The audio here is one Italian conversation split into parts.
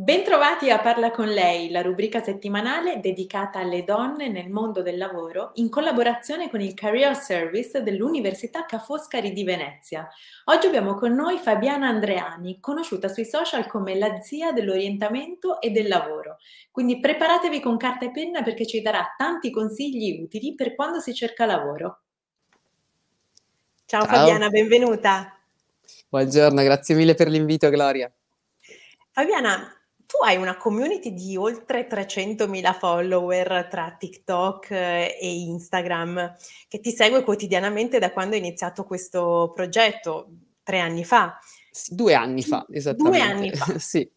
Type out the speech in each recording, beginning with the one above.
Bentrovati a Parla con lei, la rubrica settimanale dedicata alle donne nel mondo del lavoro in collaborazione con il Career Service dell'Università Ca' Foscari di Venezia. Oggi abbiamo con noi Fabiana Andreani, conosciuta sui social come la zia dell'orientamento e del lavoro. Quindi preparatevi con carta e penna perché ci darà tanti consigli utili per quando si cerca lavoro. Ciao, Ciao. Fabiana, benvenuta. Buongiorno, grazie mille per l'invito Gloria. Fabiana, tu hai una community di oltre 300.000 follower tra TikTok eh, e Instagram che ti segue quotidianamente da quando hai iniziato questo progetto, tre anni fa. Due anni fa, esattamente. Due anni fa. sì.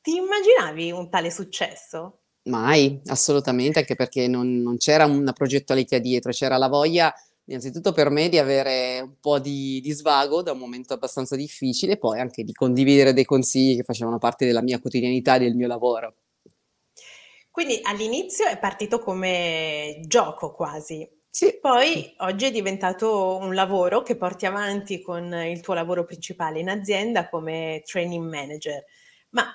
Ti immaginavi un tale successo? Mai, assolutamente, anche perché non, non c'era una progettualità dietro, c'era la voglia innanzitutto per me di avere un po' di, di, svago da un momento abbastanza difficile poi anche di condividere dei consigli che facevano parte della mia quotidianità e del mio lavoro. Quindi all'inizio è partito come gioco quasi. Sì. Poi oggi è diventato un lavoro che porti avanti con il tuo lavoro principale in azienda come training manager. Ma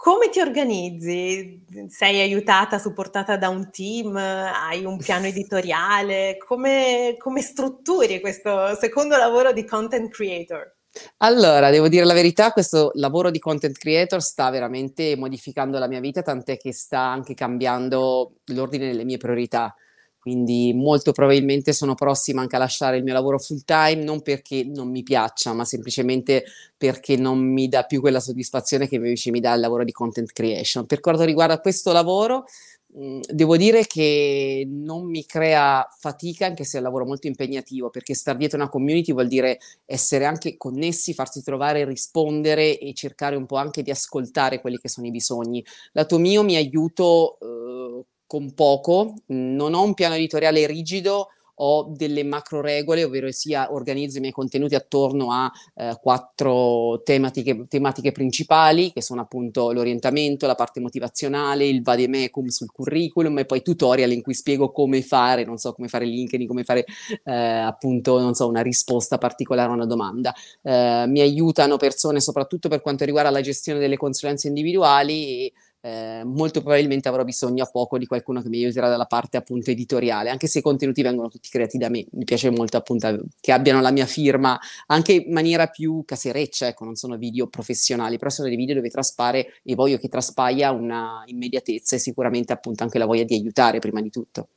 come ti organizzi? Sei aiutata, supportata da un team? Hai un piano editoriale? Come, come strutturi questo secondo lavoro di content creator? Allora, devo dire la verità, questo lavoro di content creator sta veramente modificando la mia vita, tant'è che sta anche cambiando l'ordine delle mie priorità quindi molto probabilmente sono prossima anche a lasciare il mio lavoro full time, non perché non mi piaccia, ma semplicemente perché non mi dà più quella soddisfazione che invece mi dà il lavoro di content creation. Per quanto riguarda questo lavoro, mh, devo dire che non mi crea fatica, anche se è un lavoro molto impegnativo, perché star dietro una community vuol dire essere anche connessi, farsi trovare, rispondere e cercare un po' anche di ascoltare quelli che sono i bisogni. Lato mio mi aiuto eh, con poco, non ho un piano editoriale rigido, ho delle macro regole, ovvero sia organizzo i miei contenuti attorno a eh, quattro tematiche, tematiche, principali, che sono appunto l'orientamento, la parte motivazionale, il vademecum sul curriculum e poi tutorial in cui spiego come fare, non so, come fare LinkedIn, come fare eh, appunto, non so, una risposta particolare a una domanda. Eh, mi aiutano persone soprattutto per quanto riguarda la gestione delle consulenze individuali e eh, molto probabilmente avrò bisogno a poco di qualcuno che mi aiuterà dalla parte appunto editoriale, anche se i contenuti vengono tutti creati da me, mi piace molto appunto che abbiano la mia firma anche in maniera più casereccia, ecco, non sono video professionali, però sono dei video dove traspare e voglio che traspaia una immediatezza e sicuramente appunto anche la voglia di aiutare prima di tutto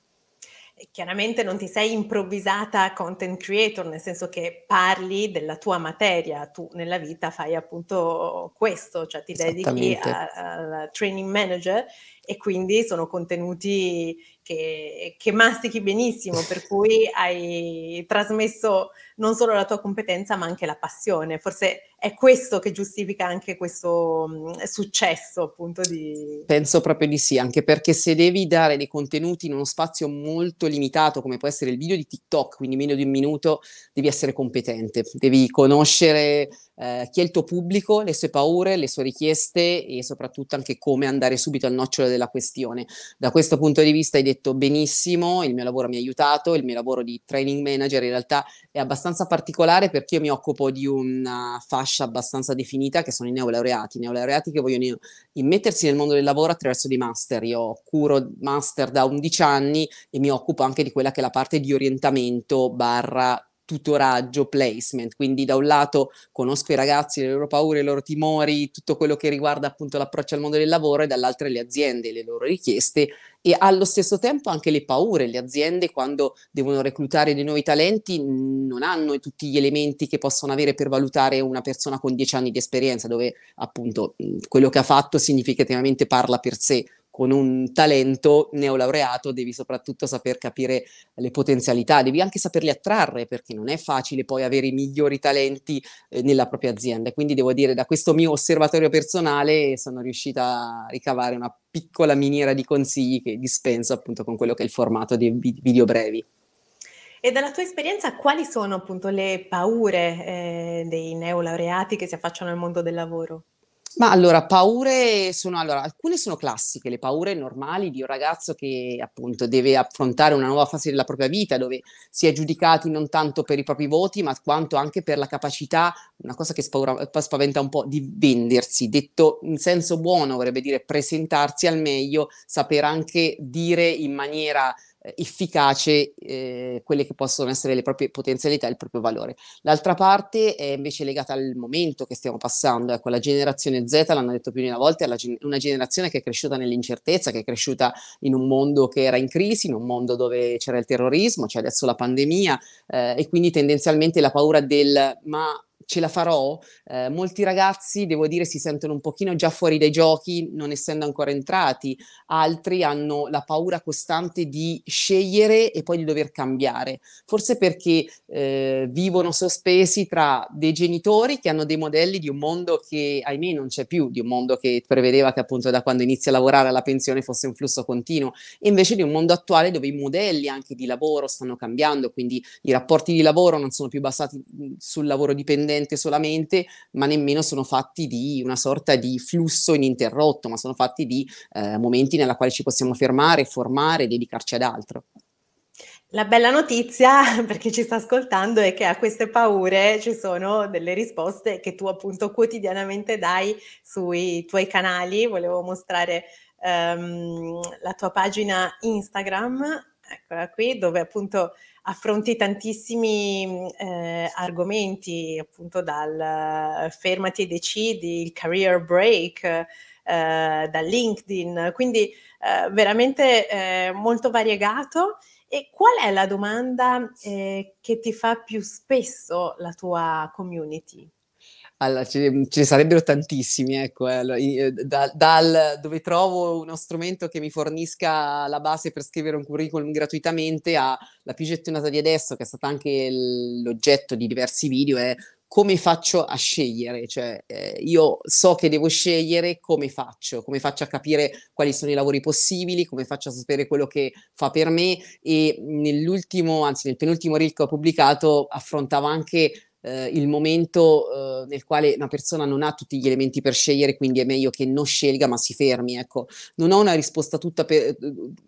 chiaramente non ti sei improvvisata content creator, nel senso che parli della tua materia, tu nella vita fai appunto questo, cioè ti dedichi al training manager e quindi sono contenuti che, che, mastichi benissimo, per cui hai trasmesso non solo la tua competenza ma anche la passione. Forse è questo che giustifica anche questo successo appunto di... Penso proprio di sì, anche perché se devi dare dei contenuti in uno spazio molto limitato come può essere il video di TikTok, quindi meno di un minuto, devi essere competente, devi conoscere eh, chi è il tuo pubblico, le sue paure, le sue richieste e soprattutto anche come andare subito al nocciolo della questione. Da questo punto di vista hai detto benissimo, il mio lavoro mi ha aiutato, il mio lavoro di training manager in realtà è abbastanza particolare perché io mi occupo di una fascia abbastanza definita che sono i neolaureati, neolaureati che vogliono immettersi nel mondo del lavoro attraverso dei master. Io curo master da 11 anni e mi occupo anche di quella che è la parte di orientamento barra tutoraggio, placement, quindi da un lato conosco i ragazzi, le loro paure, i loro timori, tutto quello che riguarda appunto l'approccio al mondo del lavoro e dall'altra le aziende, le loro richieste e allo stesso tempo anche le paure, le aziende quando devono reclutare dei nuovi talenti non hanno tutti gli elementi che possono avere per valutare una persona con dieci anni di esperienza, dove appunto quello che ha fatto significativamente parla per sé, con un talento neolaureato devi soprattutto saper capire le potenzialità, devi anche saperli attrarre perché non è facile poi avere i migliori talenti eh, nella propria azienda. Quindi devo dire, da questo mio osservatorio personale sono riuscita a ricavare una piccola miniera di consigli che dispenso appunto con quello che è il formato dei video brevi. E dalla tua esperienza quali sono appunto le paure eh, dei neolaureati che si affacciano al mondo del lavoro? Ma allora, paure sono allora, alcune sono classiche, le paure normali di un ragazzo che appunto deve affrontare una nuova fase della propria vita, dove si è giudicati non tanto per i propri voti, ma quanto anche per la capacità, una cosa che spaura, spaventa un po', di vendersi, detto in senso buono, vorrebbe dire presentarsi al meglio, saper anche dire in maniera efficace eh, quelle che possono essere le proprie potenzialità e il proprio valore. L'altra parte è invece legata al momento che stiamo passando, ecco la generazione Z, l'hanno detto più di una volta, è gen- una generazione che è cresciuta nell'incertezza, che è cresciuta in un mondo che era in crisi, in un mondo dove c'era il terrorismo, c'è adesso la pandemia eh, e quindi tendenzialmente la paura del ma ce la farò. Eh, molti ragazzi, devo dire, si sentono un pochino già fuori dai giochi, non essendo ancora entrati, altri hanno la paura costante di scegliere e poi di dover cambiare, forse perché eh, vivono sospesi tra dei genitori che hanno dei modelli di un mondo che, ahimè, non c'è più, di un mondo che prevedeva che appunto da quando inizia a lavorare alla pensione fosse un flusso continuo, e invece di un mondo attuale dove i modelli anche di lavoro stanno cambiando, quindi i rapporti di lavoro non sono più basati sul lavoro dipendente, dipendente solamente, ma nemmeno sono fatti di una sorta di flusso ininterrotto, ma sono fatti di eh, momenti nella quale ci possiamo fermare, formare, dedicarci ad altro. La bella notizia per chi ci sta ascoltando è che a queste paure ci sono delle risposte che tu appunto quotidianamente dai sui tuoi canali. Volevo mostrare um, la tua pagina Instagram, eccola qui, dove appunto affronti tantissimi eh, argomenti, appunto dal fermati e decidi, il career break, eh, da LinkedIn, quindi eh, veramente eh, molto variegato. E qual è la domanda eh, che ti fa più spesso la tua community? Allora, ce, ne sarebbero tantissimi, ecco, eh, eh, da, dal dove trovo uno strumento che mi fornisca la base per scrivere un curriculum gratuitamente a la più gettonata di adesso, che è stata anche l'oggetto di diversi video, è come faccio a scegliere, cioè eh, io so che devo scegliere, come faccio, come faccio a capire quali sono i lavori possibili, come faccio a sapere quello che fa per me e nell'ultimo, anzi nel penultimo reel che ho pubblicato affrontava anche eh, il momento eh, nel quale una persona non ha tutti gli elementi per scegliere, quindi è meglio che non scelga ma si fermi. Ecco, non ho una risposta per,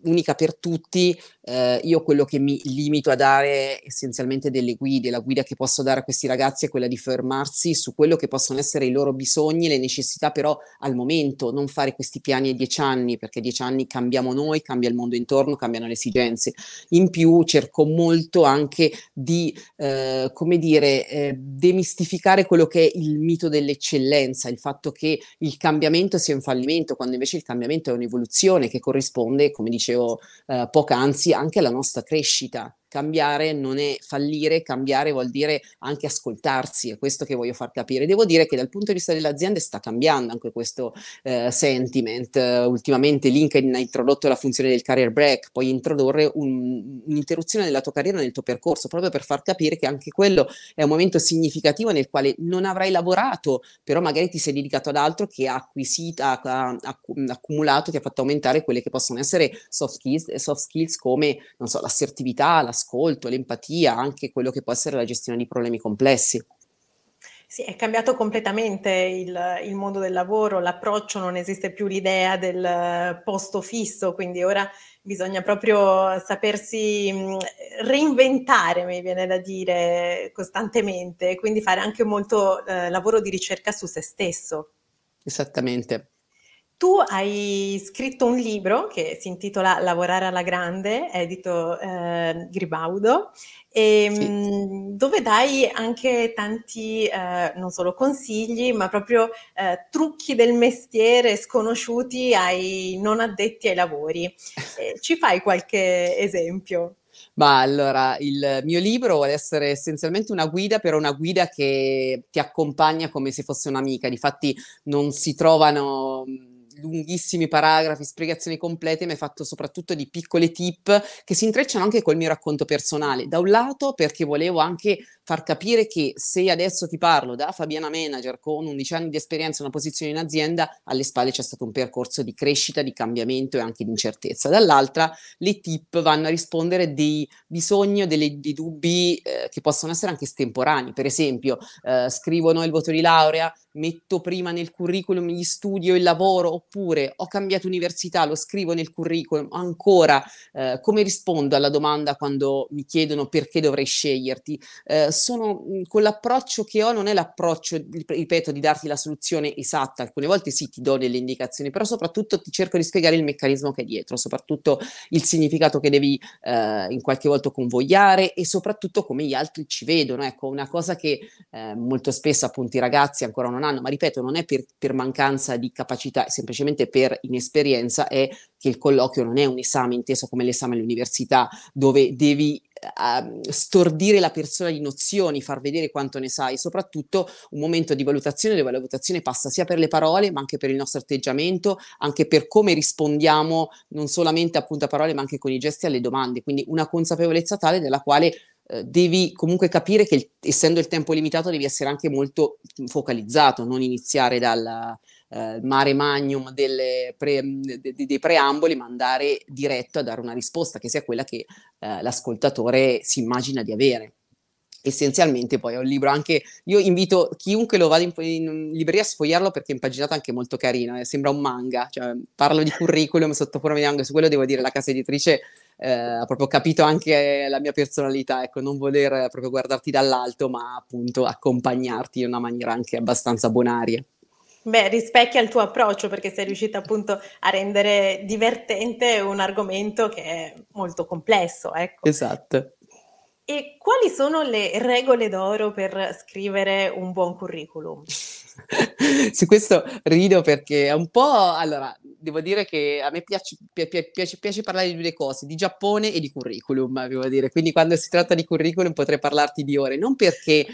unica per tutti, eh, io quello che mi limito a dare essenzialmente delle guide, la guida che posso dare a questi ragazzi è quella di fermarsi su quello che possono essere i loro bisogni, le necessità però al momento, non fare questi piani a dieci anni, perché a dieci anni cambiamo noi, cambia il mondo intorno, cambiano le esigenze. In più cerco molto anche di, eh, come dire, demistificare quello che è il mito dell'eccellenza, il fatto che il cambiamento sia un fallimento, quando invece il cambiamento è un'evoluzione che corrisponde, come dicevo eh, poc'anzi, anche alla nostra crescita cambiare non è fallire, cambiare vuol dire anche ascoltarsi, è questo che voglio far capire. Devo dire che dal punto di vista delle aziende sta cambiando anche questo eh, sentiment. Ultimamente LinkedIn ha introdotto la funzione del career break, puoi introdurre un, un'interruzione della tua carriera nel tuo percorso, proprio per far capire che anche quello è un momento significativo nel quale non avrai lavorato, però magari ti sei dedicato ad altro che ha acquisito, ha, ha, ha accumulato, ti ha fatto aumentare quelle che possono essere soft skills, soft skills come, non so, l'assertività, la l'ascolto, l'empatia, anche quello che può essere la gestione di problemi complessi. Sì, è cambiato completamente il, il, mondo del lavoro, l'approccio, non esiste più l'idea del posto fisso, quindi ora bisogna proprio sapersi reinventare, mi viene da dire, costantemente, quindi fare anche molto eh, lavoro di ricerca su se stesso. Esattamente. Tu hai scritto un libro che si intitola Lavorare alla grande, edito eh, Gribaudo, e, sì. mh, dove dai anche tanti, eh, non solo consigli, ma proprio eh, trucchi del mestiere sconosciuti ai non addetti ai lavori. ci fai qualche esempio? Ma allora, il mio libro vuole essere essenzialmente una guida, però una guida che ti accompagna come se fosse un'amica. Difatti non si trovano lunghissimi paragrafi, spiegazioni complete, ma è fatto soprattutto di piccole tip che si intrecciano anche col mio racconto personale. Da un lato perché volevo anche far capire che se adesso ti parlo da Fabiana Manager con 11 anni di esperienza in una posizione in azienda, alle spalle c'è stato un percorso di crescita, di cambiamento e anche di incertezza. Dall'altra le tip vanno a rispondere dei bisogni o dei dubbi eh, che possono essere anche estemporanei. Per esempio, eh, scrivono il voto di laurea, metto prima nel curriculum gli studi o il lavoro, oppure ho cambiato università, lo scrivo nel curriculum, ancora eh, come rispondo alla domanda quando mi chiedono perché dovrei sceglierti? Eh, sono mhmm, con l'approccio che ho, non è l'approccio, ripeto, di darti la soluzione esatta, alcune volte sì ti do delle indicazioni, però soprattutto ti cerco di spiegare il meccanismo che è dietro, soprattutto il significato che devi eh, in qualche volta convogliare e soprattutto come gli altri ci vedono. Ecco, una cosa che eh, molto spesso appunto i ragazzi ancora non hanno, ma ripeto, non è per, per mancanza di capacità, è semplicemente per inesperienza, è che il colloquio non è un esame inteso come l'esame all'università dove devi uh, stordire la persona di nozioni, far vedere quanto ne sai, soprattutto un momento di valutazione dove la valutazione passa sia per le parole ma anche per il nostro atteggiamento, anche per come rispondiamo non solamente appunto a parole ma anche con i gesti alle domande, quindi una consapevolezza tale della quale eh, devi comunque capire che essendo il tempo limitato devi essere anche molto focalizzato, non iniziare dal eh, mare magnum pre, de, de, dei preamboli, ma andare diretto a dare una risposta che sia quella che eh, l'ascoltatore si immagina di avere. Essenzialmente poi è un libro anche io invito chiunque lo vada in, in libreria a sfogliarlo perché è impaginato anche molto carino eh, sembra un manga cioè, parlo di curriculum sotto forma di manga su quello devo dire la casa editrice eh, ha proprio capito anche la mia personalità ecco non voler proprio guardarti dall'alto ma appunto accompagnarti in una maniera anche abbastanza bonaria Beh, rispecchia il tuo approccio perché sei riuscita appunto a rendere divertente un argomento che è molto complesso, ecco. Esatto. E quali sono le regole d'oro per scrivere un buon curriculum? Su questo rido perché è un po'... Allora, devo dire che a me piace, piace, piace, parlare di due cose, di Giappone e di curriculum, devo dire. Quindi quando si tratta di curriculum potrei parlarti di ore, non perché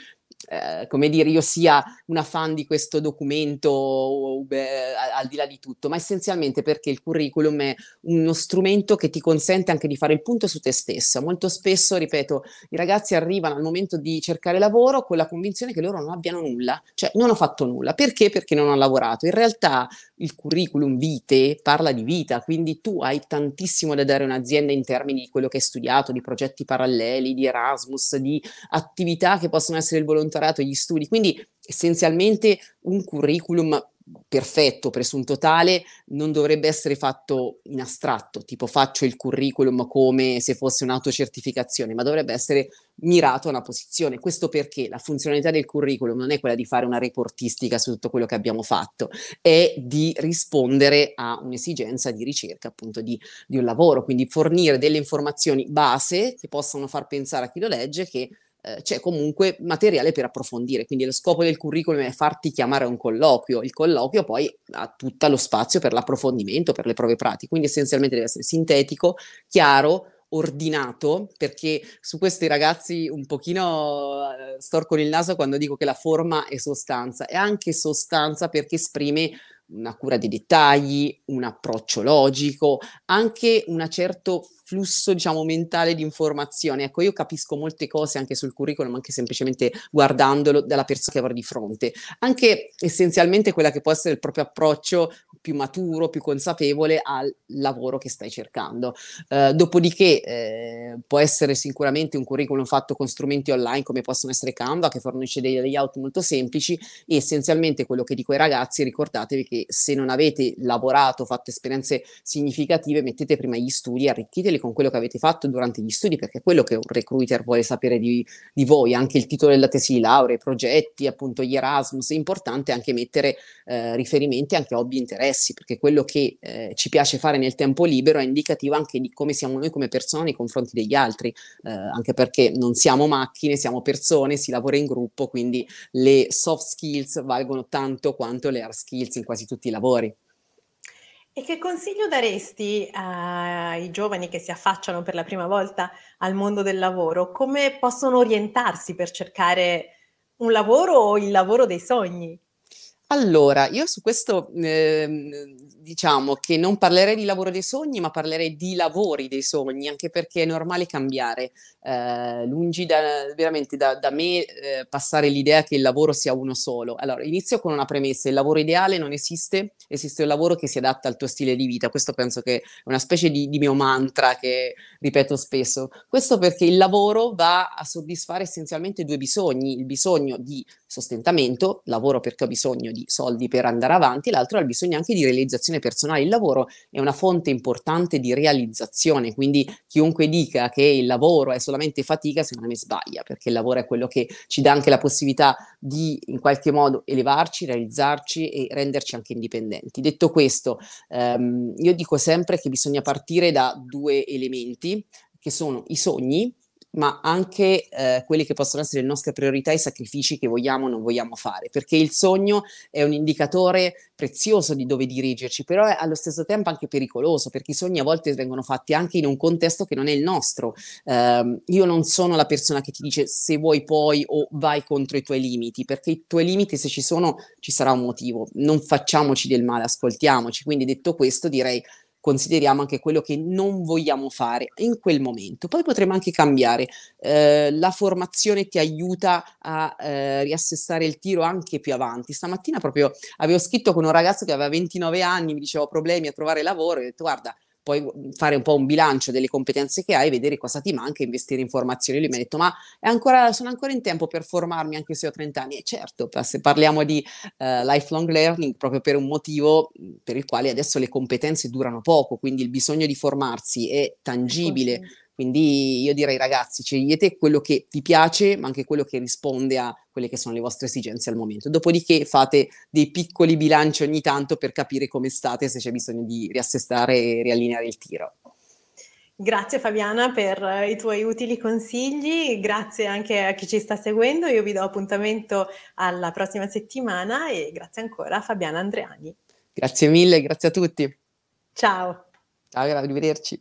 eh, come dire, io sia una fan di questo documento beh, al di là di tutto, ma essenzialmente perché il curriculum è uno strumento che ti consente anche di fare il punto su te stessa. Molto spesso, ripeto, i ragazzi arrivano al momento di cercare lavoro con la convinzione che loro non abbiano nulla, cioè non ho fatto nulla. Perché? Perché non ho lavorato. In realtà il curriculum vite parla di vita, quindi tu hai tantissimo da dare a un'azienda in termini di quello che hai studiato, di progetti paralleli, di Erasmus, di attività che possono essere il volontariato, gli studi. Quindi essenzialmente un curriculum perfetto, presunto tale, non dovrebbe essere fatto in astratto, tipo faccio il curriculum come se fosse un'autocertificazione, ma dovrebbe essere mirato a una posizione. Questo perché la funzionalità del curriculum non è quella di fare una reportistica su tutto quello che abbiamo fatto, è di rispondere a un'esigenza di ricerca appunto di, di un lavoro, quindi fornire delle informazioni base che possano far pensare a chi lo legge che eh, c'è comunque materiale per approfondire. Quindi lo scopo del curriculum è farti chiamare a un colloquio, il colloquio poi ha tutto lo spazio per l'approfondimento, per le prove pratiche, quindi essenzialmente deve essere sintetico, chiaro, ordinato, perché su questi ragazzi un pochino eh, storcono il naso quando dico che la forma è sostanza, è anche sostanza perché esprime una cura dei dettagli, un approccio logico, anche un certo flusso, diciamo, mentale di informazioni. Ecco, io capisco molte cose anche sul curriculum, anche semplicemente guardandolo dalla persona che avrò di fronte. Anche essenzialmente quella che può essere il proprio approccio più maturo, più consapevole al lavoro che stai cercando. Uh, dopodiché eh, può essere sicuramente un curriculum fatto con strumenti online come possono essere Canva, che fornisce dei layout molto semplici e essenzialmente quello che dico ai ragazzi, ricordatevi che se non avete lavorato, fatto esperienze significative, mettete prima gli studi, arricchiteli con quello che avete fatto durante gli studi, perché è quello che un recruiter vuole sapere di, di voi, anche il titolo della tesi di laurea, i progetti, appunto gli Erasmus, è importante anche mettere eh, riferimenti anche a hobby e interessi, perché quello che eh, ci piace fare nel tempo libero è indicativo anche di come siamo noi come persone nei confronti degli altri, eh, anche perché non siamo macchine, siamo persone, si lavora in gruppo, quindi le soft skills valgono tanto quanto le hard skills in quasi tutti i lavori. E che consiglio daresti ai giovani che si affacciano per la prima volta al mondo del lavoro? Come possono orientarsi per cercare un lavoro o il lavoro dei sogni? Allora, io su questo, ehm, diciamo che non parlerei di lavoro dei sogni, ma parlerei di lavori dei sogni, anche perché è normale cambiare. Ehm, lungi da veramente da da me, ehm, passare l'idea che il lavoro sia uno solo. Allora, inizio con una premessa: il lavoro ideale non esiste, esiste un lavoro che si adatta al tuo stile di vita. Questo penso che è una specie di di mio mantra che ripeto spesso. Questo perché il lavoro va a soddisfare essenzialmente 2 bisogni: il bisogno di sostentamento, lavoro perché ho bisogno di soldi per andare avanti, l'altro ha bisogno anche di realizzazione personale. Il lavoro è una fonte importante di realizzazione, quindi chiunque dica che il lavoro è solamente fatica, secondo me sbaglia, perché il lavoro è quello che ci dà anche la possibilità di in qualche modo elevarci, realizzarci e renderci anche indipendenti. Detto questo, ehm, io dico sempre che bisogna partire da due elementi, che sono i sogni ma anche eh, quelle che possono essere le nostre priorità e i sacrifici che vogliamo o non vogliamo fare, perché il sogno è un indicatore prezioso di dove dirigerci, però è allo stesso tempo anche pericoloso, perché i sogni a volte vengono fatti anche in un contesto che non è il nostro. Eh, io non sono la persona che ti dice se vuoi poi o vai contro i tuoi limiti, perché i tuoi limiti se ci sono ci sarà un motivo, non facciamoci del male, ascoltiamoci. Quindi detto questo direi consideriamo anche quello che non vogliamo fare in quel momento. Poi potremo anche cambiare. Eh, la formazione ti aiuta a eh, riassessare il tiro anche più avanti. Stamattina proprio avevo scritto con un ragazzo che aveva 29 anni, mi diceva problemi a trovare lavoro e ho detto guarda, puoi mhmm, fare un po' un bilancio delle competenze che hai, vedere cosa ti manca, investire in formazione. Lui mi ha detto: Ma ancora, sono ancora in tempo per formarmi anche se ho 30 anni? E certo, se parliamo di uh, lifelong learning, proprio per un motivo mhmm, per il quale adesso le competenze durano poco, quindi il bisogno di formarsi è tangibile. Quindi io direi ragazzi, scegliete quello che vi piace, ma anche quello che risponde a quelle che sono le vostre esigenze al momento. Dopodiché fate dei piccoli bilanci ogni tanto per capire come state, se c'è bisogno di riassestare e riallineare il tiro. Grazie Fabiana per i tuoi utili consigli, grazie anche a chi ci sta seguendo, io vi do appuntamento alla prossima settimana e grazie ancora a Fabiana Andreani. Grazie mille, grazie a tutti. Ciao. Ciao, arrivederci.